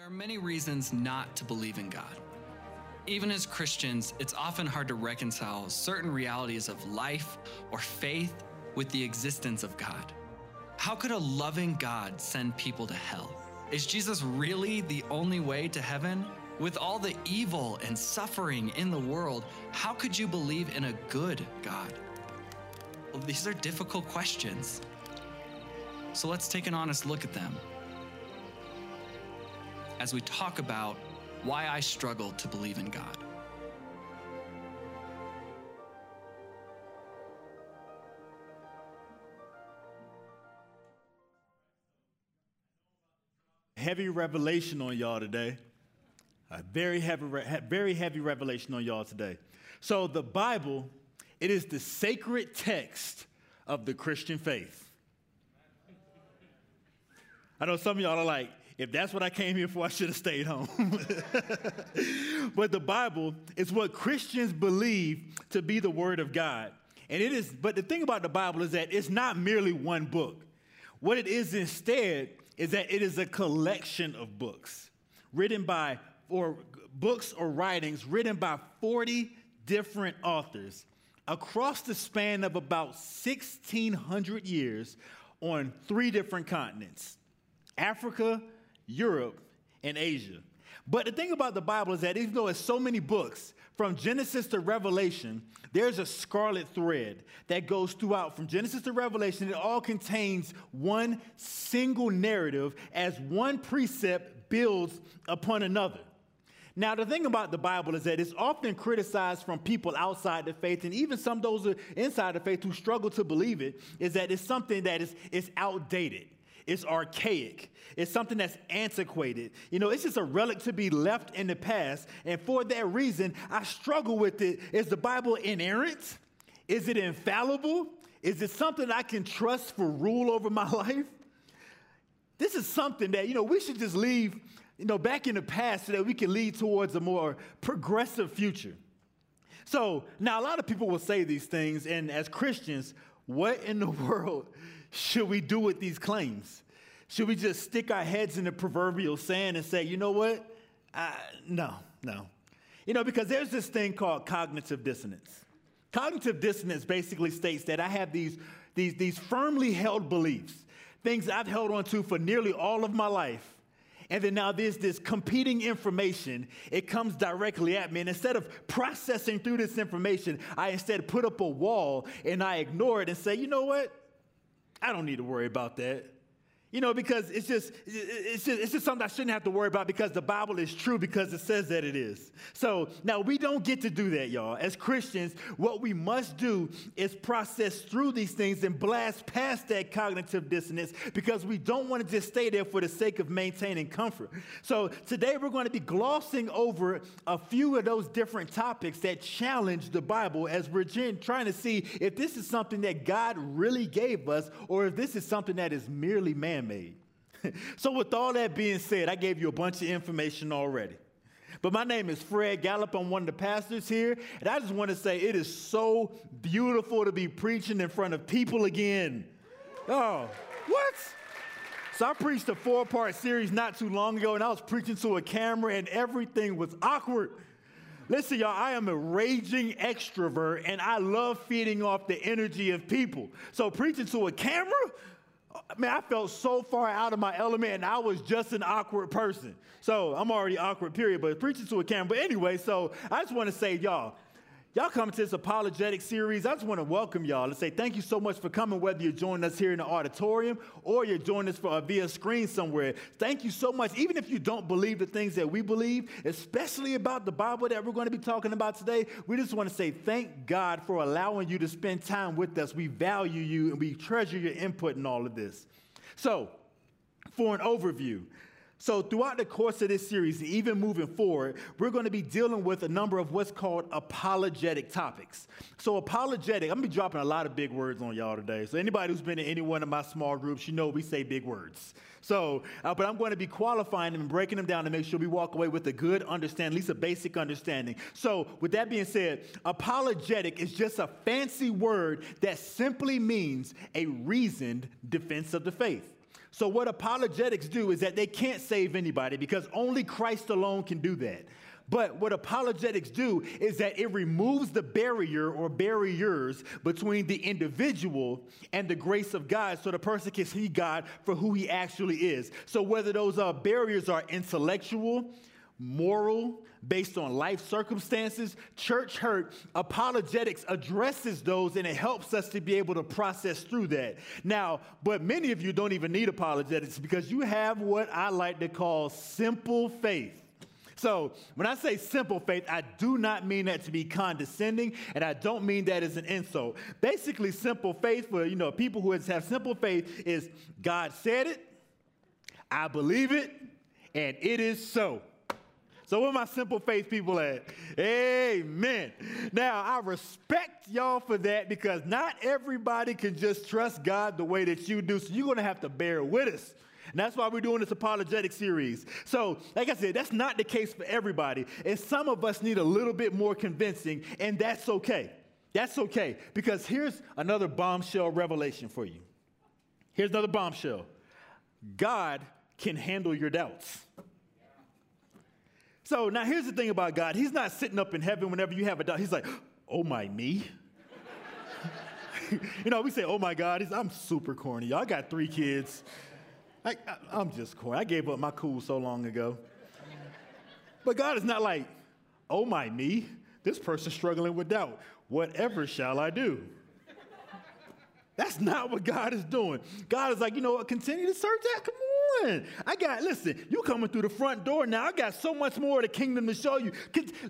There are many reasons not to believe in God. Even as Christians, it's often hard to reconcile certain realities of life or faith with the existence of God. How could a loving God send people to hell? Is Jesus really the only way to heaven? With all the evil and suffering in the world, how could you believe in a good God? Well, these are difficult questions. So let's take an honest look at them as we talk about why I struggle to believe in God. Heavy revelation on y'all today. A very heavy, very heavy revelation on y'all today. So, the Bible, it is the sacred text of the Christian faith. I know some of y'all are like, if that's what I came here for, I should have stayed home. but the Bible is what Christians believe to be the Word of God. And it is, but the thing about the Bible is that it's not merely one book. What it is instead is that it is a collection of books written by, or books or writings written by 40 different authors across the span of about 1,600 years on three different continents Africa, Europe, and Asia. But the thing about the Bible is that even though it's so many books, from Genesis to Revelation, there's a scarlet thread that goes throughout from Genesis to Revelation. It all contains one single narrative as one precept builds upon another. Now, the thing about the Bible is that it's often criticized from people outside the faith, and even some those inside the faith who struggle to believe it, is that it's something that is, is outdated. It's archaic. It's something that's antiquated. You know, it's just a relic to be left in the past. And for that reason, I struggle with it. Is the Bible inerrant? Is it infallible? Is it something I can trust for rule over my life? This is something that, you know, we should just leave, you know, back in the past so that we can lead towards a more progressive future. So now a lot of people will say these things, and as Christians, what in the world should we do with these claims? Should we just stick our heads in the proverbial sand and say, you know what? Uh, no, no. You know, because there's this thing called cognitive dissonance. Cognitive dissonance basically states that I have these, these, these firmly held beliefs, things I've held on to for nearly all of my life. And then now there's this competing information. It comes directly at me. And instead of processing through this information, I instead put up a wall and I ignore it and say, you know what? I don't need to worry about that. You know, because it's just, it's just, it's just something I shouldn't have to worry about because the Bible is true because it says that it is. So now we don't get to do that, y'all. As Christians, what we must do is process through these things and blast past that cognitive dissonance because we don't want to just stay there for the sake of maintaining comfort. So today we're going to be glossing over a few of those different topics that challenge the Bible as we're trying to see if this is something that God really gave us or if this is something that is merely man made. so, with all that being said, I gave you a bunch of information already. But my name is Fred Gallup. I'm one of the pastors here. And I just want to say it is so beautiful to be preaching in front of people again. Oh, what? So I preached a four part series not too long ago, and I was preaching to a camera, and everything was awkward. Listen, y'all, I am a raging extrovert, and I love feeding off the energy of people. So preaching to a camera, I mean, I felt so far out of my element, and I was just an awkward person. So I'm already awkward, period, but preaching to a camera. But anyway, so I just want to say, y'all, Y'all coming to this apologetic series. I just want to welcome y'all and say thank you so much for coming, whether you're joining us here in the auditorium or you're joining us for, uh, via screen somewhere. Thank you so much. Even if you don't believe the things that we believe, especially about the Bible that we're going to be talking about today, we just want to say thank God for allowing you to spend time with us. We value you and we treasure your input in all of this. So, for an overview, so, throughout the course of this series, even moving forward, we're going to be dealing with a number of what's called apologetic topics. So, apologetic, I'm going to be dropping a lot of big words on y'all today. So, anybody who's been in any one of my small groups, you know we say big words. So, uh, but I'm going to be qualifying them and breaking them down to make sure we walk away with a good understanding, at least a basic understanding. So, with that being said, apologetic is just a fancy word that simply means a reasoned defense of the faith. So, what apologetics do is that they can't save anybody because only Christ alone can do that. But what apologetics do is that it removes the barrier or barriers between the individual and the grace of God so the person can see God for who he actually is. So whether those uh, barriers are intellectual, moral, based on life circumstances, church hurt, apologetics addresses those and it helps us to be able to process through that. Now, but many of you don't even need apologetics because you have what I like to call simple faith. So, when I say simple faith, I do not mean that to be condescending, and I don't mean that as an insult. Basically, simple faith for you know people who have simple faith is God said it, I believe it, and it is so. So where my simple faith people at? Amen. Now I respect y'all for that because not everybody can just trust God the way that you do. So you're gonna have to bear with us. And that's why we're doing this apologetic series. So, like I said, that's not the case for everybody. And some of us need a little bit more convincing, and that's okay. That's okay. Because here's another bombshell revelation for you. Here's another bombshell God can handle your doubts. So now here's the thing about God. He's not sitting up in heaven whenever you have a doubt. He's like, oh my me. you know, we say, oh my God, I'm super corny. Y'all got three kids. I, am just corny. I gave up my cool so long ago. But God is not like, oh my me, this person's struggling with doubt. Whatever shall I do? That's not what God is doing. God is like, you know what, continue to search that. Come on. I got, listen, you coming through the front door now. I got so much more of the kingdom to show you.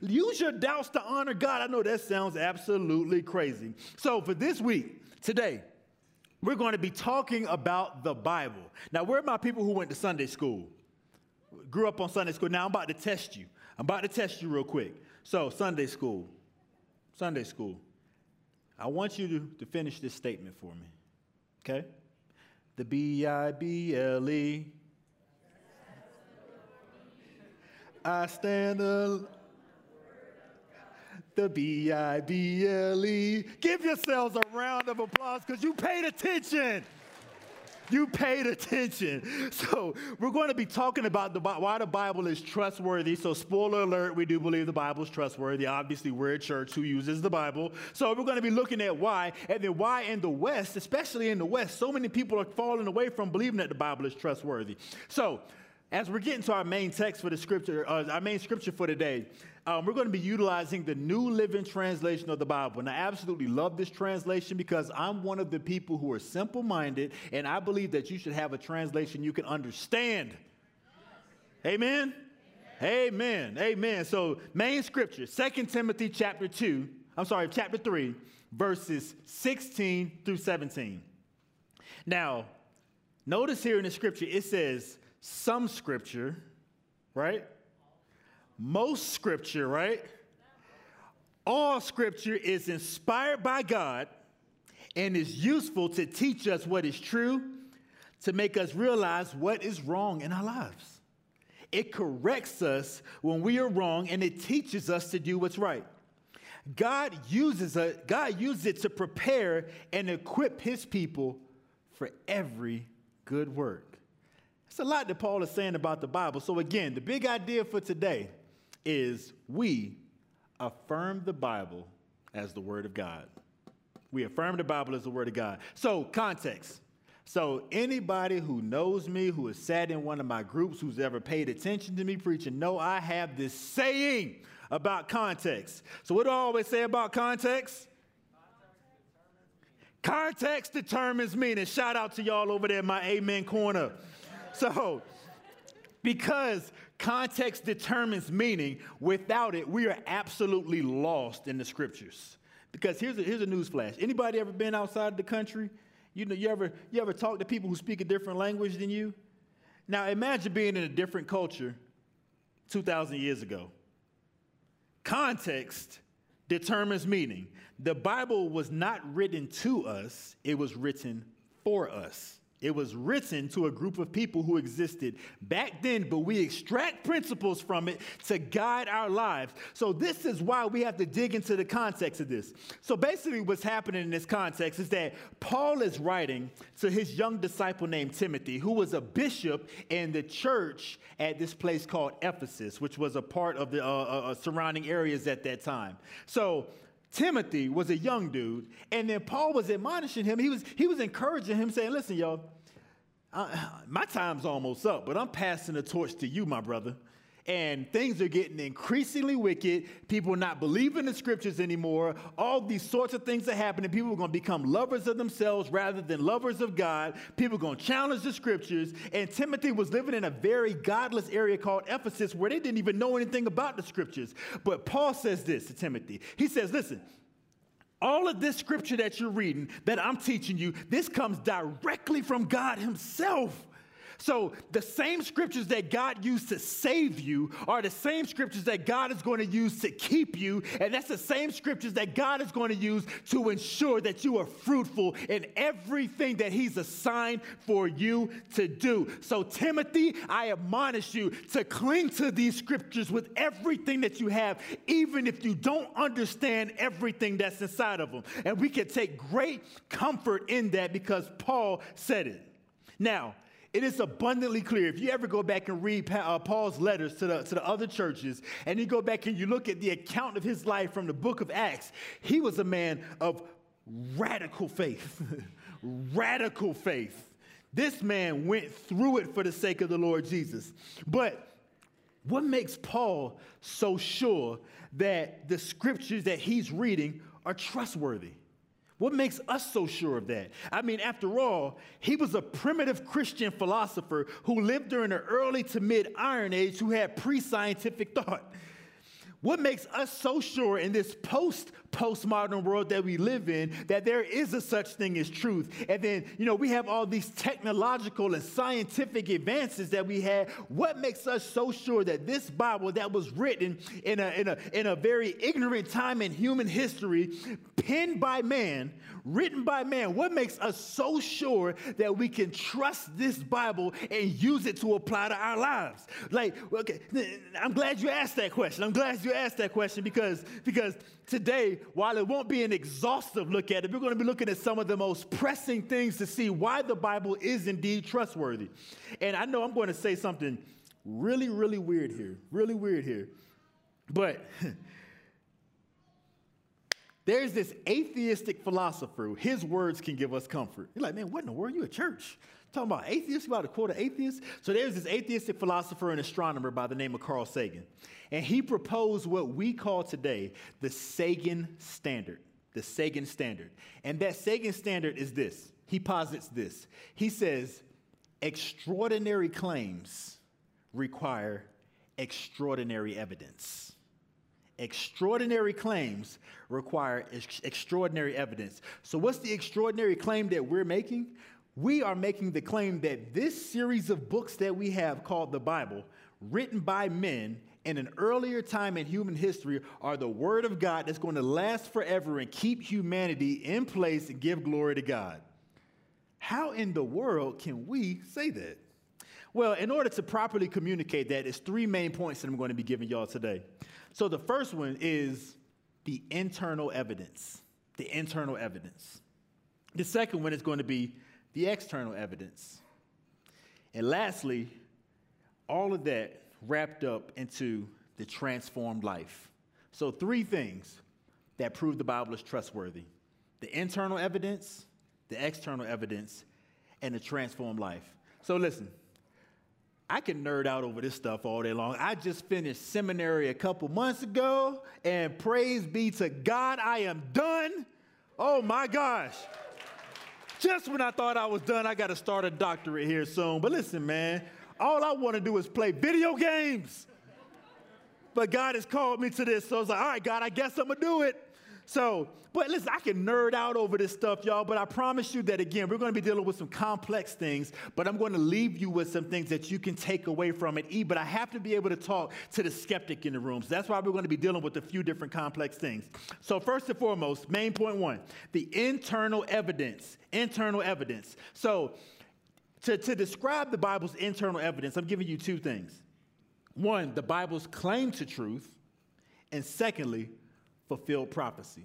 Use your doubts to honor God. I know that sounds absolutely crazy. So for this week, today, we're going to be talking about the Bible. Now, where are my people who went to Sunday school? Grew up on Sunday school. Now I'm about to test you. I'm about to test you real quick. So, Sunday school. Sunday school. I want you to, to finish this statement for me. Okay? The B I B L E. I stand alone the B I B L E. Give yourselves a round of applause because you paid attention. You paid attention. So, we're going to be talking about the, why the Bible is trustworthy. So, spoiler alert, we do believe the Bible is trustworthy. Obviously, we're a church who uses the Bible. So, we're going to be looking at why, and then why in the West, especially in the West, so many people are falling away from believing that the Bible is trustworthy. So, as we're getting to our main text for the scripture, uh, our main scripture for today, um, we're going to be utilizing the New Living Translation of the Bible. And I absolutely love this translation because I'm one of the people who are simple minded, and I believe that you should have a translation you can understand. Amen? Amen. Amen. Amen. So, main scripture, 2 Timothy chapter 2, I'm sorry, chapter 3, verses 16 through 17. Now, notice here in the scripture, it says, some scripture, right? Most scripture, right? All scripture is inspired by God and is useful to teach us what is true, to make us realize what is wrong in our lives. It corrects us when we are wrong and it teaches us to do what's right. God uses it, God uses it to prepare and equip his people for every good work. It's a lot that Paul is saying about the Bible. So, again, the big idea for today is we affirm the Bible as the Word of God. We affirm the Bible as the Word of God. So, context. So, anybody who knows me, who has sat in one of my groups, who's ever paid attention to me preaching, know I have this saying about context. So, what do I always say about context? Context determines meaning. Shout out to y'all over there in my Amen corner. So, because context determines meaning, without it, we are absolutely lost in the scriptures. Because here's a, here's a news flash. Anybody ever been outside the country? You know, you ever, you ever talk to people who speak a different language than you? Now, imagine being in a different culture 2,000 years ago. Context determines meaning. The Bible was not written to us, it was written for us. It was written to a group of people who existed back then, but we extract principles from it to guide our lives. So, this is why we have to dig into the context of this. So, basically, what's happening in this context is that Paul is writing to his young disciple named Timothy, who was a bishop in the church at this place called Ephesus, which was a part of the uh, uh, uh surrounding areas at that time. So, Timothy was a young dude, and then Paul was admonishing him. He was, he was encouraging him, saying, Listen, y'all, my time's almost up, but I'm passing the torch to you, my brother and things are getting increasingly wicked. People not believing the scriptures anymore. All these sorts of things are happening. People are going to become lovers of themselves rather than lovers of God. People are going to challenge the scriptures. And Timothy was living in a very godless area called Ephesus where they didn't even know anything about the scriptures. But Paul says this to Timothy He says, Listen, all of this scripture that you're reading, that I'm teaching you, this comes directly from God Himself. So the same scriptures that God used to save you are the same scriptures that God is going to use to keep you. And that's the same scriptures that God is going to use to ensure that you are fruitful in everything that He's assigned for you to do. So, Timothy, I admonish you to cling to these scriptures with everything that you have, even if you don't understand everything that's inside of them. And we can take great comfort in that because Paul said it. Now, it is abundantly clear. If you ever go back and read uh, Paul's letters to the, to the other churches, and you go back and you look at the account of his life from the book of Acts, he was a man of radical faith. radical faith. This man went through it for the sake of the Lord Jesus. But what makes Paul so sure that the scriptures that he's reading are trustworthy? What makes us so sure of that? I mean, after all, he was a primitive Christian philosopher who lived during the early to mid Iron Age who had pre scientific thought. What makes us so sure in this post postmodern world that we live in that there is a such thing as truth? And then, you know, we have all these technological and scientific advances that we had. What makes us so sure that this Bible that was written in a, in a, in a very ignorant time in human history, penned by man, written by man, what makes us so sure that we can trust this Bible and use it to apply to our lives? Like, okay, I'm glad you asked that question. I'm glad you you asked that question because, because today, while it won't be an exhaustive look at it, we're going to be looking at some of the most pressing things to see why the Bible is indeed trustworthy. And I know I'm going to say something really, really weird here, really weird here. But there's this atheistic philosopher, his words can give us comfort. You're like, man, what in the world? You a church? Talking about atheists, about to quote an atheist? So there's this atheistic philosopher and astronomer by the name of Carl Sagan. And he proposed what we call today the Sagan standard. The Sagan standard. And that Sagan standard is this. He posits this. He says, extraordinary claims require extraordinary evidence. Extraordinary claims require ex- extraordinary evidence. So, what's the extraordinary claim that we're making? We are making the claim that this series of books that we have called the Bible, written by men in an earlier time in human history, are the Word of God that's going to last forever and keep humanity in place and give glory to God. How in the world can we say that? Well, in order to properly communicate that, it's three main points that I'm going to be giving y'all today. So the first one is the internal evidence. The internal evidence. The second one is going to be the external evidence. And lastly, all of that wrapped up into the transformed life. So, three things that prove the Bible is trustworthy the internal evidence, the external evidence, and the transformed life. So, listen, I can nerd out over this stuff all day long. I just finished seminary a couple months ago, and praise be to God, I am done. Oh my gosh. Just when I thought I was done, I got to start a doctorate here soon. But listen, man, all I want to do is play video games. But God has called me to this. So I was like, all right, God, I guess I'm going to do it. So, but listen, I can nerd out over this stuff, y'all, but I promise you that again, we're going to be dealing with some complex things, but I'm going to leave you with some things that you can take away from it. E, but I have to be able to talk to the skeptic in the room. So that's why we're going to be dealing with a few different complex things. So, first and foremost, main point one the internal evidence. Internal evidence. So, To, to describe the Bible's internal evidence, I'm giving you two things. One, the Bible's claim to truth, and secondly, fulfilled prophecy.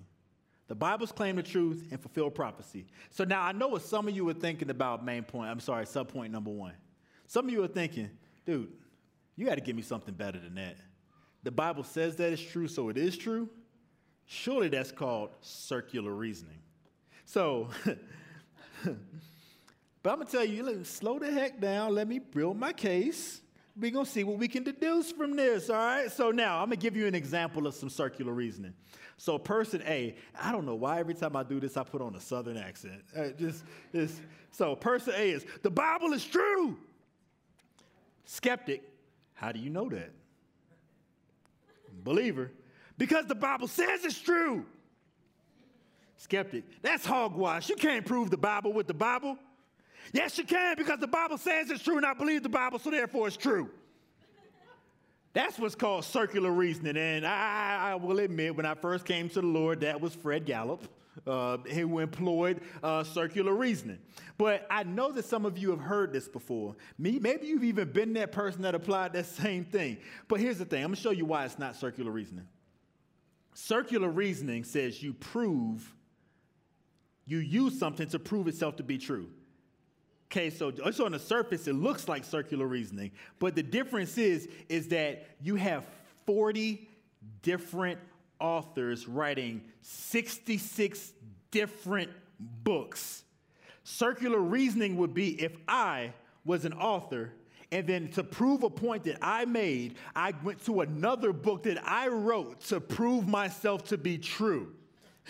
The Bible's claim to truth and fulfilled prophecy. So now I know what some of you were thinking about main point, I'm sorry, subpoint number one. Some of you are thinking, dude, you got to give me something better than that. The Bible says that it's true, so it is true. Surely that's called circular reasoning. So, but I'm gonna tell you, slow the heck down. Let me build my case. We're gonna see what we can deduce from this, all right? So now I'm gonna give you an example of some circular reasoning. So person A, I don't know why every time I do this I put on a southern accent. Uh, just, just so person A is the Bible is true. Skeptic, how do you know that? Believer, because the Bible says it's true. Skeptic, that's hogwash. You can't prove the Bible with the Bible. Yes, you can because the Bible says it's true and I believe the Bible, so therefore it's true. That's what's called circular reasoning. And I, I, will admit, when I first came to the Lord, that was Fred Gallup. Uh, who employed uh, circular reasoning. But I know that some of you have heard this before. Me, maybe you've even been that person that applied that same thing. But here's the thing I'm going to show you why it's not circular reasoning. Circular reasoning says you prove, you use something to prove itself to be true. Okay, so just on the surface, it looks like circular reasoning, but the difference is, is that you have 40 different authors writing 66 different books. Circular reasoning would be if I was an author and then to prove a point that I made, I went to another book that I wrote to prove myself to be true.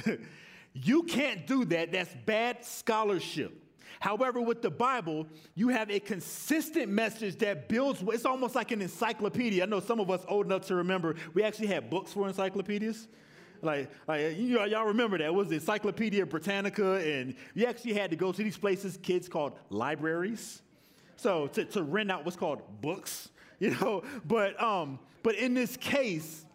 you can't do that. That's bad scholarship. However, with the Bible, you have a consistent message that builds, it's almost like an encyclopedia. I know some of us old enough to remember, we actually had books for encyclopedias. Like, like you know, y'all remember that. It was the Encyclopedia Britannica, and you actually had to go to these places, kids called libraries. So to, to rent out what's called books, you know. But um, but in this case,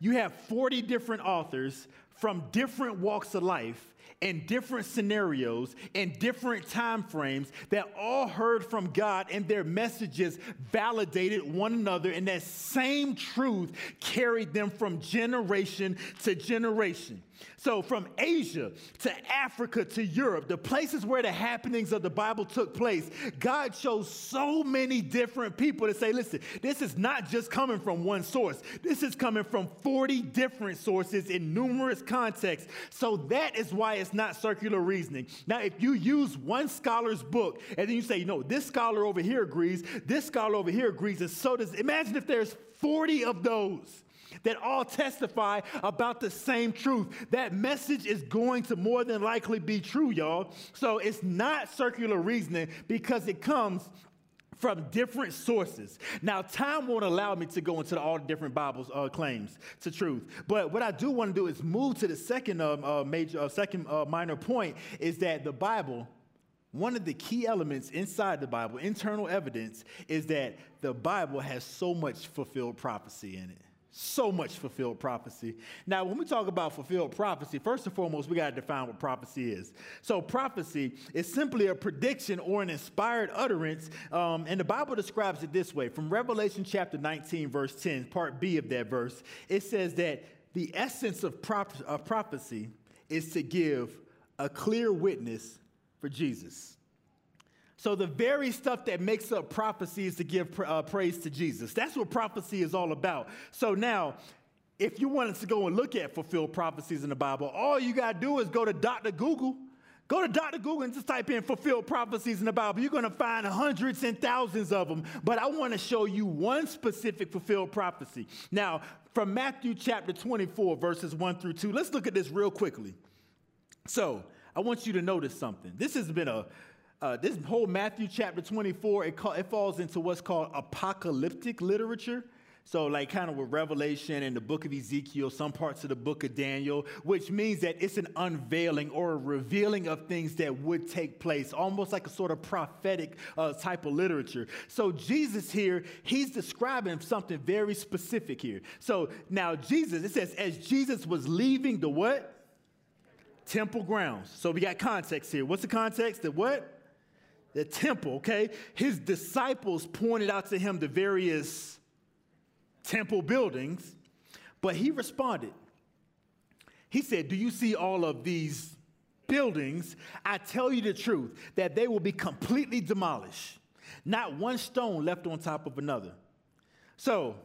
you have 40 different authors from different walks of life in different scenarios in different time frames that all heard from God and their messages validated one another and that same truth carried them from generation to generation. So, from Asia to Africa to Europe, the places where the happenings of the Bible took place, God chose so many different people to say, listen, this is not just coming from one source, this is coming from 40 different sources in numerous contexts. So, that is why it's not circular reasoning. Now, if you use one scholar's book and then you say, no, this scholar over here agrees, this scholar over here agrees, and so does, imagine if there's 40 of those that all testify about the same truth. That message is going to more than likely be true, y'all. So it's not circular reasoning because it comes from different sources. Now, time won't allow me to go into all the different Bible's uh, claims to truth. But what I do want to do is move to the second um, uh, major, uh, second uh, minor point is that the Bible. One of the key elements inside the Bible, internal evidence, is that the Bible has so much fulfilled prophecy in it so much fulfilled prophecy. Now, when we talk about fulfilled prophecy, first and foremost, we got to define what prophecy is. So, prophecy is simply a prediction or an inspired utterance, um, and the Bible describes it this way from Revelation chapter 19, verse 10, part B of that verse, it says that the essence of, prop- of prophecy is to give a clear witness for Jesus. So, the very stuff that makes up prophecy is to give uh, praise to Jesus. That's what prophecy is all about. So, now, if you wanted to go and look at fulfilled prophecies in the Bible, all you got to do is go to Dr. Google. Go to Dr. Google and just type in fulfilled prophecies in the Bible. You're going to find hundreds and thousands of them. But I want to show you one specific fulfilled prophecy. Now, from Matthew chapter 24, verses 1 through 2, let's look at this real quickly. So, I want you to notice something. This has been a uh, this whole Matthew chapter 24, it, it falls into what's called apocalyptic literature. So, like, kind of with Revelation and the book of Ezekiel, some parts of the book of Daniel, which means that it's an unveiling or a revealing of things that would take place, almost like a sort of prophetic uh, type of literature. So, Jesus here, he's describing something very specific here. So, now Jesus, it says, as Jesus was leaving the what? Temple grounds. So, we got context here. What's the context? The what? The temple, okay, his disciples pointed out to him the various temple buildings, but he responded. He said, Do you see all of these buildings? I tell you the truth, that they will be completely demolished, not one stone left on top of another. So,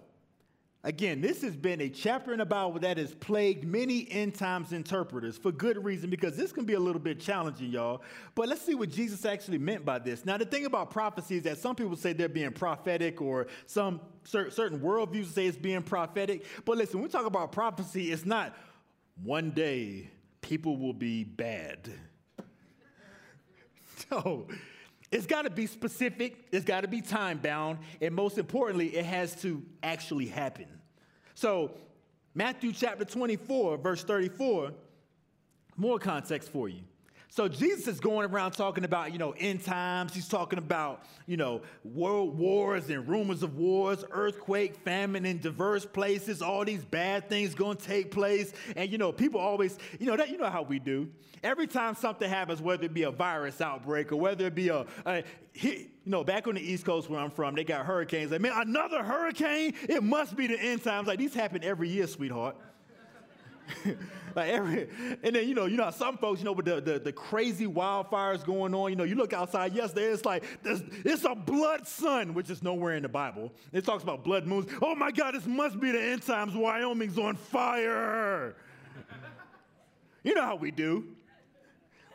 Again, this has been a chapter in the Bible that has plagued many end times interpreters for good reason because this can be a little bit challenging, y'all. But let's see what Jesus actually meant by this. Now, the thing about prophecy is that some people say they're being prophetic, or some certain worldviews say it's being prophetic. But listen, when we talk about prophecy, it's not one day people will be bad. no. It's got to be specific, it's got to be time bound, and most importantly, it has to actually happen. So, Matthew chapter 24, verse 34, more context for you. So Jesus is going around talking about, you know, end times. He's talking about, you know, world wars and rumors of wars, earthquake, famine in diverse places, all these bad things going to take place. And, you know, people always, you know, that, you know how we do. Every time something happens, whether it be a virus outbreak or whether it be a, a you know, back on the East Coast where I'm from, they got hurricanes. Like, man, another hurricane? It must be the end times. Like, these happen every year, sweetheart. like every, and then you know, you know, some folks, you know, with the, the, the crazy wildfires going on, you know, you look outside yesterday, it's like it's a blood sun, which is nowhere in the Bible. It talks about blood moons. Oh my God, this must be the end times. Wyoming's on fire. you know how we do.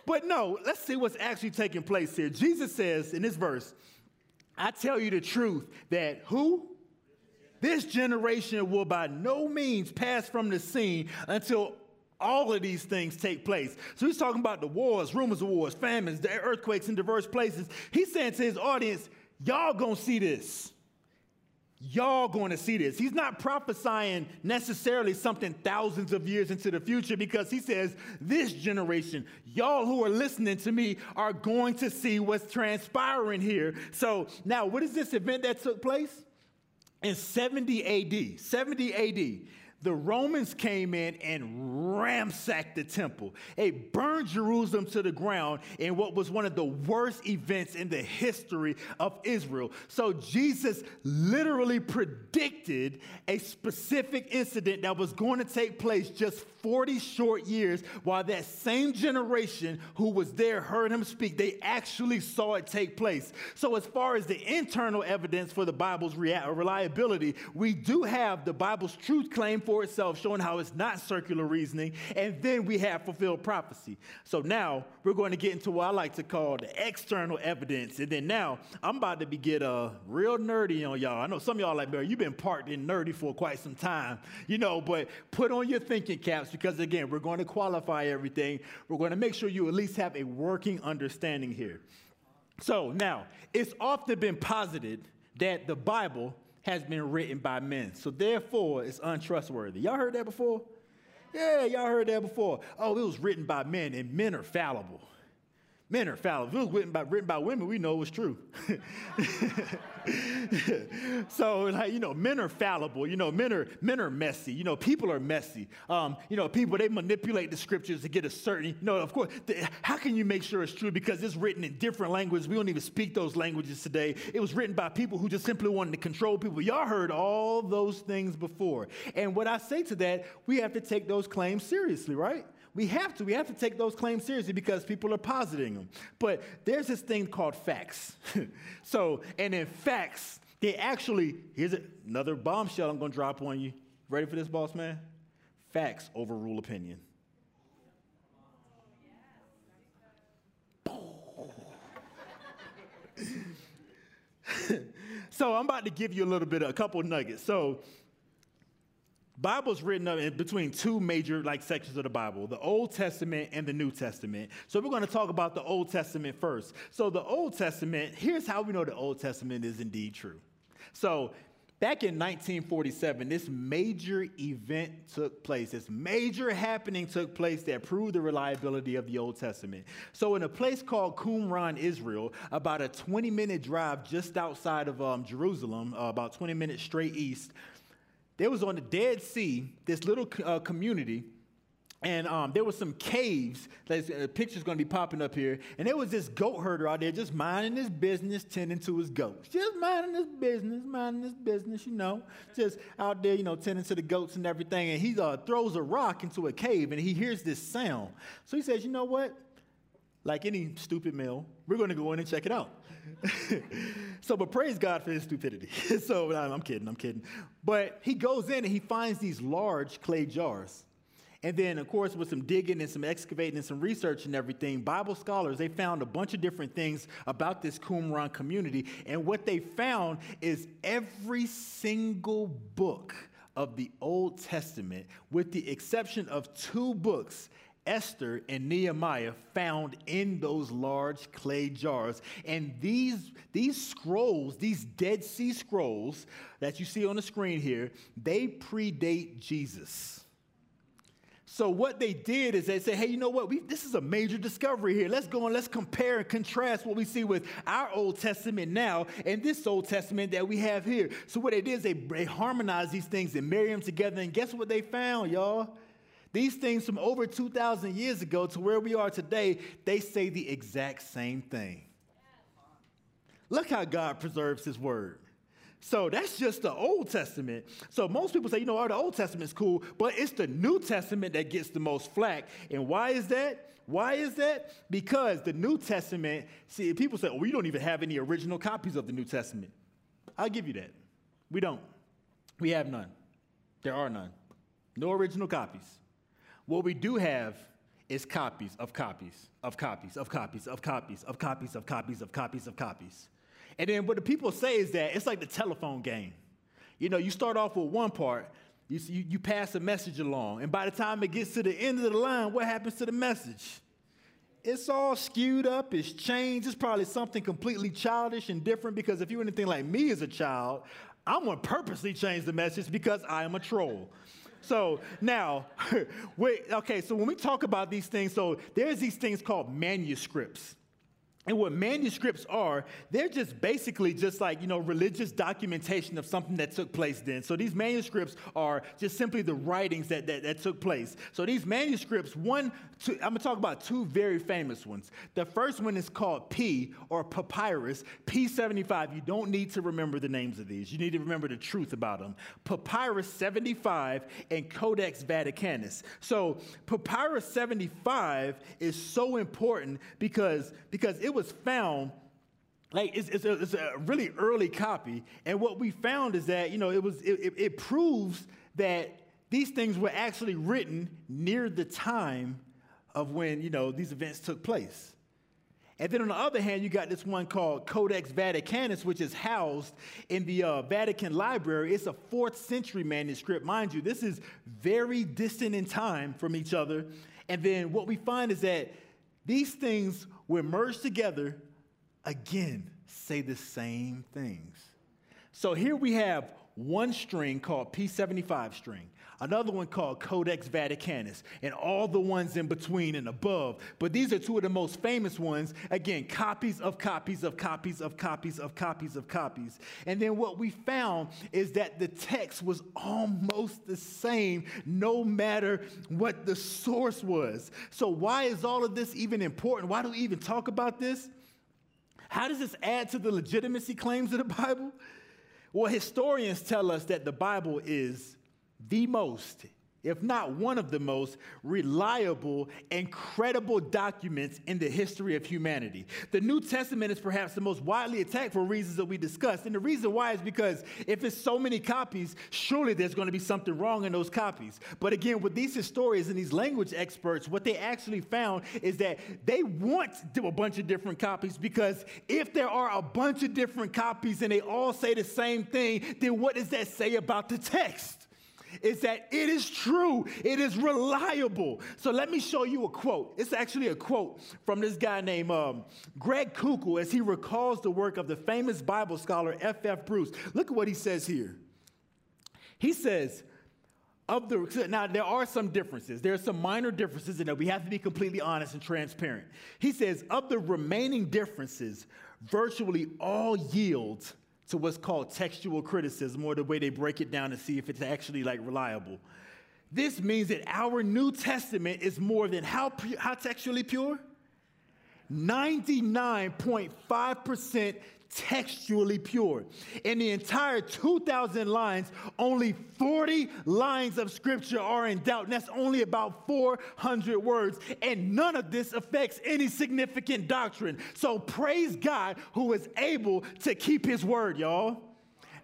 But no, let's see what's actually taking place here. Jesus says in this verse, I tell you the truth that who? This generation will by no means pass from the scene until all of these things take place. So he's talking about the wars, rumors of wars, famines, the earthquakes in diverse places. He's saying to his audience, y'all gonna see this. Y'all to see this. He's not prophesying necessarily something thousands of years into the future because he says, This generation, y'all who are listening to me, are going to see what's transpiring here. So now, what is this event that took place? In 70 AD, 70 AD, the Romans came in and ransacked the temple. They burned Jerusalem to the ground in what was one of the worst events in the history of Israel. So Jesus literally predicted a specific incident that was going to take place just 40 short years while that same generation who was there heard him speak. They actually saw it take place. So, as far as the internal evidence for the Bible's reliability, we do have the Bible's truth claim for for itself, showing how it's not circular reasoning. And then we have fulfilled prophecy. So now we're going to get into what I like to call the external evidence. And then now I'm about to be get uh, real nerdy on y'all. I know some of y'all like, Barry, you've been parked in nerdy for quite some time, you know, but put on your thinking caps because again, we're going to qualify everything. We're going to make sure you at least have a working understanding here. So now, it's often been posited that the Bible has been written by men. So therefore, it's untrustworthy. Y'all heard that before? Yeah, y'all heard that before. Oh, it was written by men, and men are fallible. Men are fallible. If it was written by, written by women, we know it was true. so, like, you know, men are fallible. You know, men are, men are messy. You know, people are messy. Um, you know, people, they manipulate the scriptures to get a certain, you know, of course, the, how can you make sure it's true? Because it's written in different languages. We don't even speak those languages today. It was written by people who just simply wanted to control people. Y'all heard all those things before. And what I say to that, we have to take those claims seriously, right? We have to. We have to take those claims seriously because people are positing them. But there's this thing called facts. so, and in facts, they actually, here's another bombshell I'm going to drop on you. Ready for this, boss man? Facts overrule opinion. so I'm about to give you a little bit of a couple nuggets. So Bible's written up in between two major like sections of the Bible, the Old Testament and the New Testament. So we're going to talk about the Old Testament first. So the Old Testament, here's how we know the Old Testament is indeed true. So back in 1947, this major event took place. This major happening took place that proved the reliability of the Old Testament. So in a place called Qumran, Israel, about a 20-minute drive just outside of um, Jerusalem, uh, about 20 minutes straight east, there was on the Dead Sea this little uh, community and um, there were some caves. That uh, picture's going to be popping up here. And there was this goat herder out there just minding his business, tending to his goats. Just minding his business, minding his business, you know. Just out there, you know, tending to the goats and everything. And he uh, throws a rock into a cave and he hears this sound. So he says, you know what? Like any stupid male, we're going to go in and check it out. so, but praise God for his stupidity. so, I'm kidding, I'm kidding. But he goes in and he finds these large clay jars. And then, of course, with some digging and some excavating and some research and everything, Bible scholars, they found a bunch of different things about this Qumran community. And what they found is every single book of the Old Testament, with the exception of two books, Esther and Nehemiah found in those large clay jars. And these, these scrolls, these Dead Sea Scrolls that you see on the screen here, they predate Jesus. So what they did is they said, hey, you know what? We, this is a major discovery here. Let's go and let's compare and contrast what we see with our Old Testament now and this Old Testament that we have here. So what they did is they, they harmonized these things and married them together. And guess what they found, y'all? These things from over 2,000 years ago to where we are today, they say the exact same thing. Look how God preserves his word. So that's just the Old Testament. So most people say, you know, oh, the Old Testament's cool, but it's the New Testament that gets the most flack. And why is that? Why is that? Because the New Testament, see, people say, oh, we don't even have any original copies of the New Testament. I'll give you that. We don't. We have none. There are none. No original copies. What we do have is copies of copies of copies of copies of copies of copies of copies of copies of copies. And then what the people say is that it's like the telephone game. You know, you start off with one part, you, you, pass a message along, and by the time it gets to the end of the line, what happens to the message? It's all skewed up, it's changed. It's probably something completely childish and different because if you're anything like me as a child, I'm gonna purposely change the message because I am a troll. So now, wait, okay, so when we talk about these things, so there's these things called manuscripts. And what manuscripts are, they're just basically just like, you know, religious documentation of something that took place then. So these manuscripts are just simply the writings that, that, that took place. So these manuscripts, one, two, I'm gonna talk about two very famous ones. The first one is called P or papyrus, P75. You don't need to remember the names of these. You need to remember the truth about them. Papyrus 75 and Codex Vaticanus. So papyrus 75 is so important because, because it was found like it's, it's, a, it's, a, really early copy. And what we found is that you know it was it, it, proves that these things were actually written near the time of when you know these events took place. And then on the other hand you got this one called codex vaticanus which is housed in the uh, vatican library. It's a fourth century manuscript mind you. This is very distant in time from each other. And then what we find is that these things were merged together again, say the same things. So here we have one string called P75 string another one called Codex Vaticanus, and all the ones in between and above. But these are two of the most famous ones. Again, copies of copies of copies of copies of copies of copies. And then what we found is that the text was almost the same no matter what the source was. So, why is all of this even important? Why do we even talk about this? How does this add to the legitimacy claims of the Bible? Well, historians tell us that the Bible is the most, if not one of the most reliable and credible documents in the history of humanity. The New Testament is perhaps the most widely attacked for reasons that we discussed. And the reason why is because if it's so many copies, surely there's going to be something wrong in those copies. But again, with these historians and these language experts, what they actually found is that they want a bunch of different copies because if there are a bunch of different copies and they all say the same thing, then what does that say about the text? Is that it is true, it is reliable. So let me show you a quote. It's actually a quote from this guy named um, Greg Koukl as he recalls the work of the famous Bible scholar F.F. Bruce. Look at what he says here. He says, of the now there are some differences there are some minor differences in that we have to be completely honest and transparent he says of the remaining differences virtually all yield to what's called textual criticism or the way they break it down to see if it's actually like reliable. This means that our New Testament is more than how, how textually pure? 99.5% textually pure. In the entire 2,000 lines, only 40 lines of scripture are in doubt, and that's only about 400 words. And none of this affects any significant doctrine. So praise God who is able to keep his word, y'all.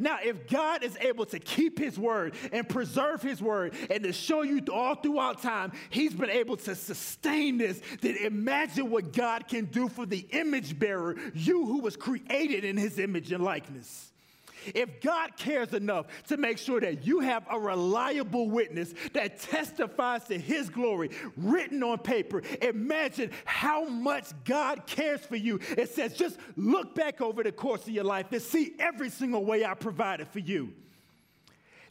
Now, if God is able to keep his word and preserve his word and to show you all throughout time, he's been able to sustain this, then imagine what God can do for the image bearer, you who was created in his image and likeness. If God cares enough to make sure that you have a reliable witness that testifies to his glory written on paper, imagine how much God cares for you. It says, just look back over the course of your life and see every single way I provided for you.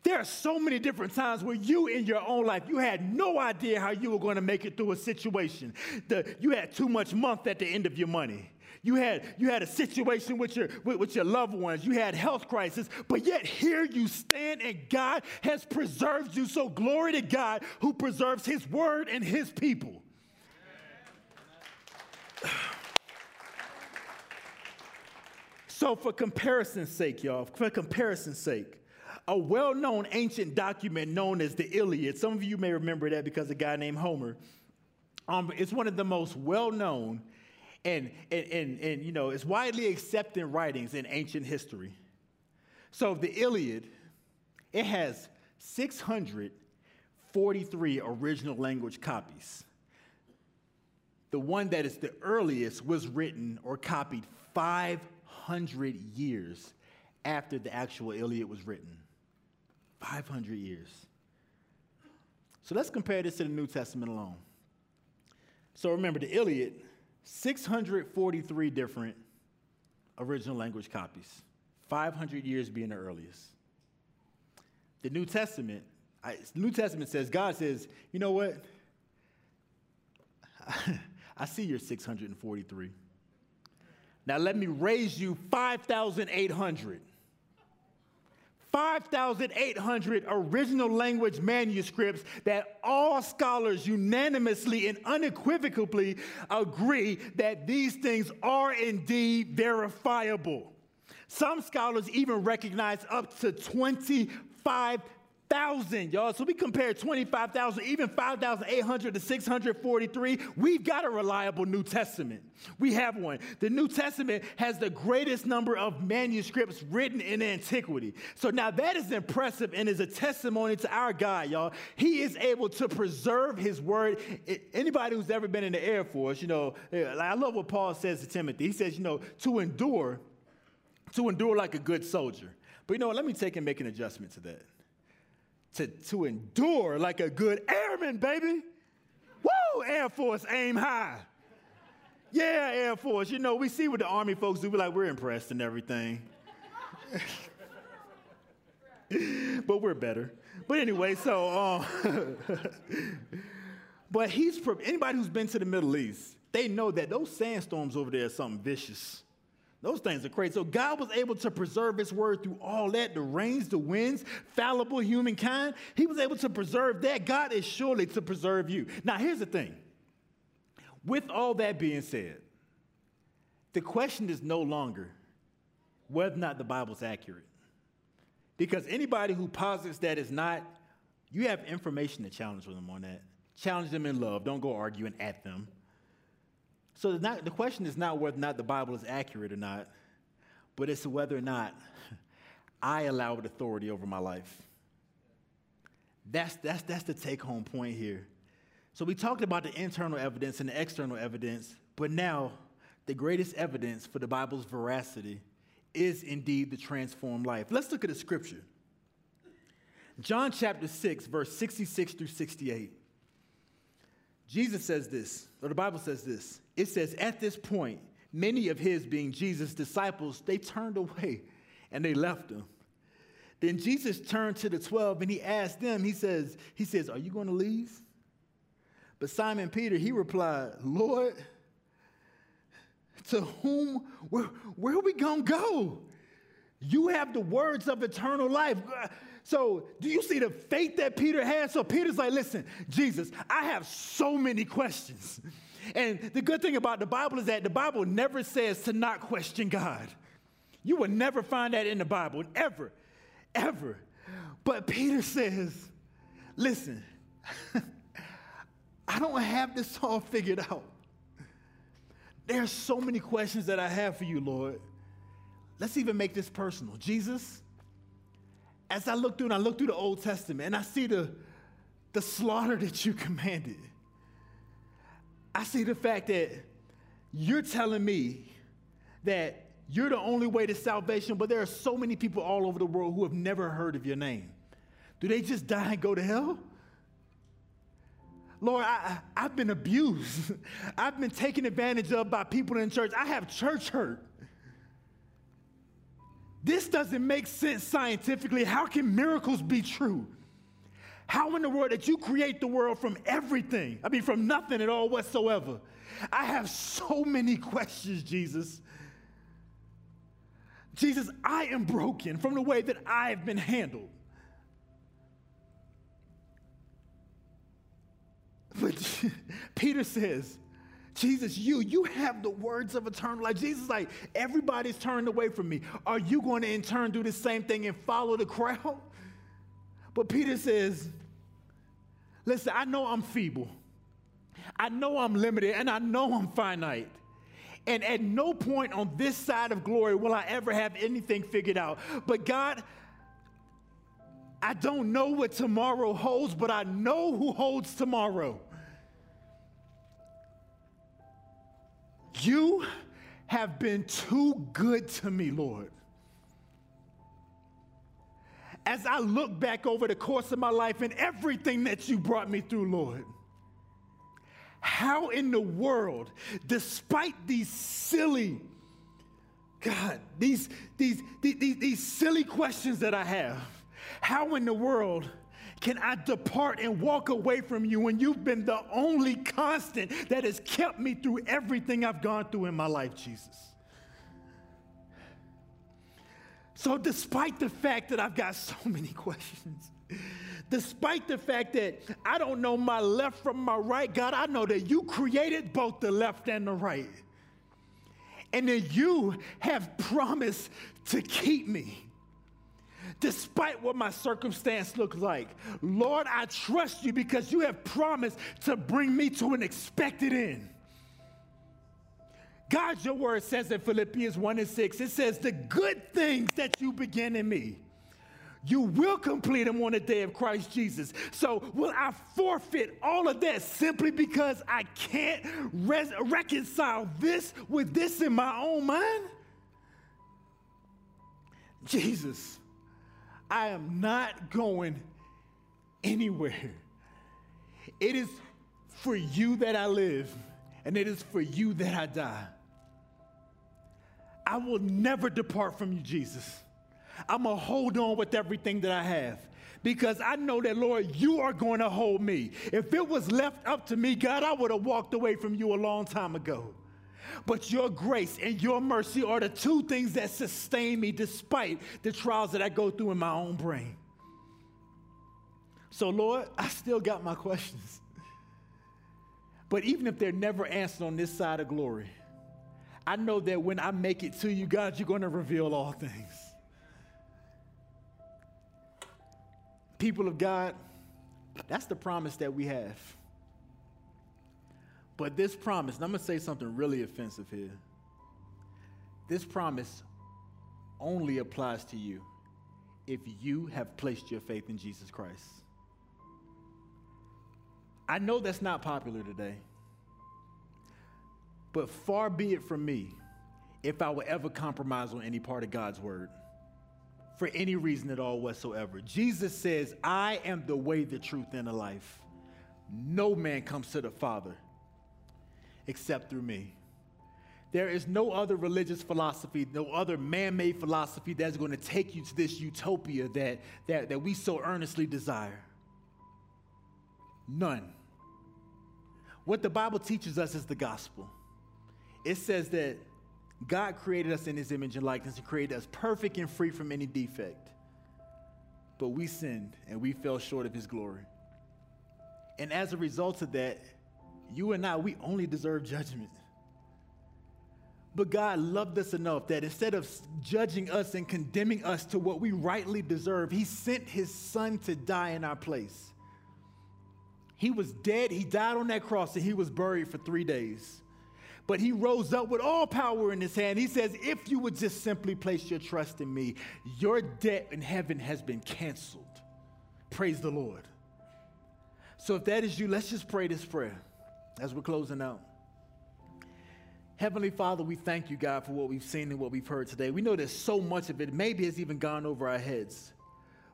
There are so many different times where you in your own life, you had no idea how you were going to make it through a situation. The, you had too much month at the end of your money. You had, you had a situation with your, with, with your loved ones. You had health crisis, but yet here you stand and God has preserved you. So glory to God who preserves his word and his people. So, for comparison's sake, y'all, for comparison's sake, a well known ancient document known as the Iliad, some of you may remember that because a guy named Homer. Um, it's one of the most well known and, and, and, and, you know, it's widely accepted writings in ancient history. So the Iliad, it has 643 original language copies. The one that is the earliest was written or copied 500 years after the actual Iliad was written. 500 years. So let's compare this to the New Testament alone. So remember, the Iliad 643 different original language copies, 500 years being the earliest. The New Testament, I, New Testament says, God says, you know what? I see your 643. Now let me raise you 5,800. 5,800 original language manuscripts that all scholars unanimously and unequivocally agree that these things are indeed verifiable. Some scholars even recognize up to 25 thousand, y'all. So we compare 25,000, even 5,800 to 643. We've got a reliable New Testament. We have one. The New Testament has the greatest number of manuscripts written in antiquity. So now that is impressive and is a testimony to our God, y'all. He is able to preserve his word. Anybody who's ever been in the Air Force, you know, eh, I love what Paul says to Timothy. He says, you know, to endure, to endure like a good soldier. But you know what? Let me take and make an adjustment to that to, to endure like a good airman, baby. Woo, Air Force, aim high. Yeah, Air Force. You know, we see what the Army folks do. We're like, we're impressed and everything. but we're better. But anyway, so, um, but he's, from anybody who's been to the Middle East, they know that those sandstorms over there are something vicious. Those things are crazy. So God was able to preserve his word through all that the rains, the winds, fallible humankind. He was able to preserve that. God is surely to preserve you. Now, here's the thing with all that being said, the question is no longer whether or not the Bible's accurate. Because anybody who posits that is not, you have information to challenge them on that. Challenge them in love. Don't go arguing at them. So not, the question is not whether or not the Bible is accurate or not, but it's whether or not I allow it authority over my life. That's, that's, that's the take home point here. So we talked about the internal evidence and the external evidence, but now the greatest evidence for the Bible's veracity is indeed the transformed life. Let's look at the scripture. John chapter 6, verse 66 through 68. Jesus says this, or the Bible says this. It says, At this point, many of his, being Jesus' disciples, they turned away and they left him. Then Jesus turned to the 12 and he asked them, He says, he says Are you going to leave? But Simon Peter, he replied, Lord, to whom, where, where are we going to go? You have the words of eternal life. So do you see the faith that Peter had? So Peter's like, listen, Jesus, I have so many questions. And the good thing about the Bible is that the Bible never says to not question God. You will never find that in the Bible, ever, ever. But Peter says, listen, I don't have this all figured out. There are so many questions that I have for you, Lord. Let's even make this personal. Jesus, as I look through and I look through the Old Testament and I see the, the slaughter that you commanded, I see the fact that you're telling me that you're the only way to salvation, but there are so many people all over the world who have never heard of your name. Do they just die and go to hell? Lord, I, have been abused. I've been taken advantage of by people in church. I have church hurt. This doesn't make sense scientifically. How can miracles be true? How in the world did you create the world from everything? I mean, from nothing at all whatsoever. I have so many questions, Jesus. Jesus, I am broken from the way that I have been handled. But Peter says, Jesus, you, you have the words of eternal life. Jesus, like, everybody's turned away from me. Are you going to in turn do the same thing and follow the crowd? But Peter says, Listen, I know I'm feeble. I know I'm limited and I know I'm finite. And at no point on this side of glory will I ever have anything figured out. But God, I don't know what tomorrow holds, but I know who holds tomorrow. You have been too good to me, Lord. As I look back over the course of my life and everything that you brought me through, Lord, how in the world, despite these silly, God, these, these, these, these silly questions that I have, how in the world can I depart and walk away from you when you've been the only constant that has kept me through everything I've gone through in my life, Jesus? So, despite the fact that I've got so many questions, despite the fact that I don't know my left from my right, God, I know that you created both the left and the right. And that you have promised to keep me despite what my circumstance looks like. Lord, I trust you because you have promised to bring me to an expected end. God, your word says in Philippians 1 and 6, it says, The good things that you begin in me, you will complete them on the day of Christ Jesus. So, will I forfeit all of that simply because I can't reconcile this with this in my own mind? Jesus, I am not going anywhere. It is for you that I live, and it is for you that I die. I will never depart from you, Jesus. I'm going to hold on with everything that I have because I know that, Lord, you are going to hold me. If it was left up to me, God, I would have walked away from you a long time ago. But your grace and your mercy are the two things that sustain me despite the trials that I go through in my own brain. So, Lord, I still got my questions. But even if they're never answered on this side of glory, I know that when I make it to you, God, you're going to reveal all things. People of God, that's the promise that we have. But this promise, and I'm going to say something really offensive here. This promise only applies to you if you have placed your faith in Jesus Christ. I know that's not popular today. But far be it from me if I will ever compromise on any part of God's word for any reason at all whatsoever. Jesus says, I am the way, the truth, and the life. No man comes to the Father except through me. There is no other religious philosophy, no other man made philosophy that's going to take you to this utopia that, that, that we so earnestly desire. None. What the Bible teaches us is the gospel it says that God created us in his image and likeness and created us perfect and free from any defect. but we sinned and we fell short of his glory. And as a result of that, you and I, we only deserve judgment. But God loved us enough that instead of judging us and condemning us to what we rightly deserve, He sent His Son to die in our place. He was dead, He died on that cross, and He was buried for three days. But He rose up with all power in His hand. He says, If you would just simply place your trust in me, your debt in heaven has been canceled. Praise the Lord. So if that is you, let's just pray this prayer as we're closing out. Heavenly Father, we thank you, God, for what we've seen and what we've heard today. We know there's so much of it, maybe has even gone over our heads.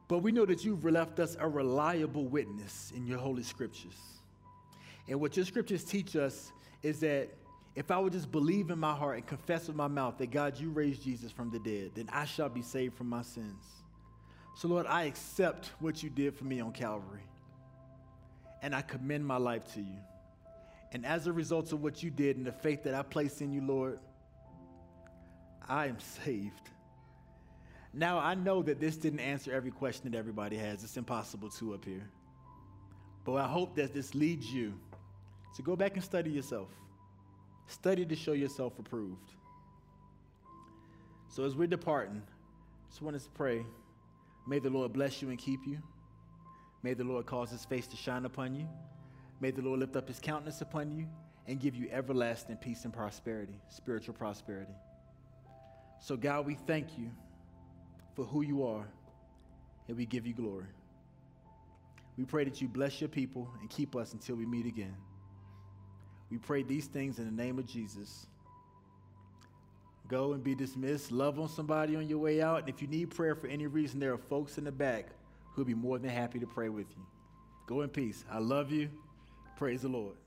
But we know that you've left us a reliable witness in your holy scriptures. And what your scriptures teach us is that if I would just believe in my heart and confess with my mouth that God, you raised Jesus from the dead, then I shall be saved from my sins. So, Lord, I accept what you did for me on Calvary. And I commend my life to you. And as a result of what you did and the faith that I place in you, Lord, I am saved. Now, I know that this didn't answer every question that everybody has. It's impossible to up here. But I hope that this leads you to go back and study yourself. Study to show yourself approved. So, as we're departing, just want us to pray. May the Lord bless you and keep you. May the Lord cause his face to shine upon you. May the Lord lift up his countenance upon you and give you everlasting peace and prosperity, spiritual prosperity. So, God, we thank you for who you are and we give you glory. We pray that you bless your people and keep us until we meet again. We pray these things in the name of Jesus. Go and be dismissed. Love on somebody on your way out. And if you need prayer for any reason, there are folks in the back who'll be more than happy to pray with you. Go in peace. I love you. Praise the Lord.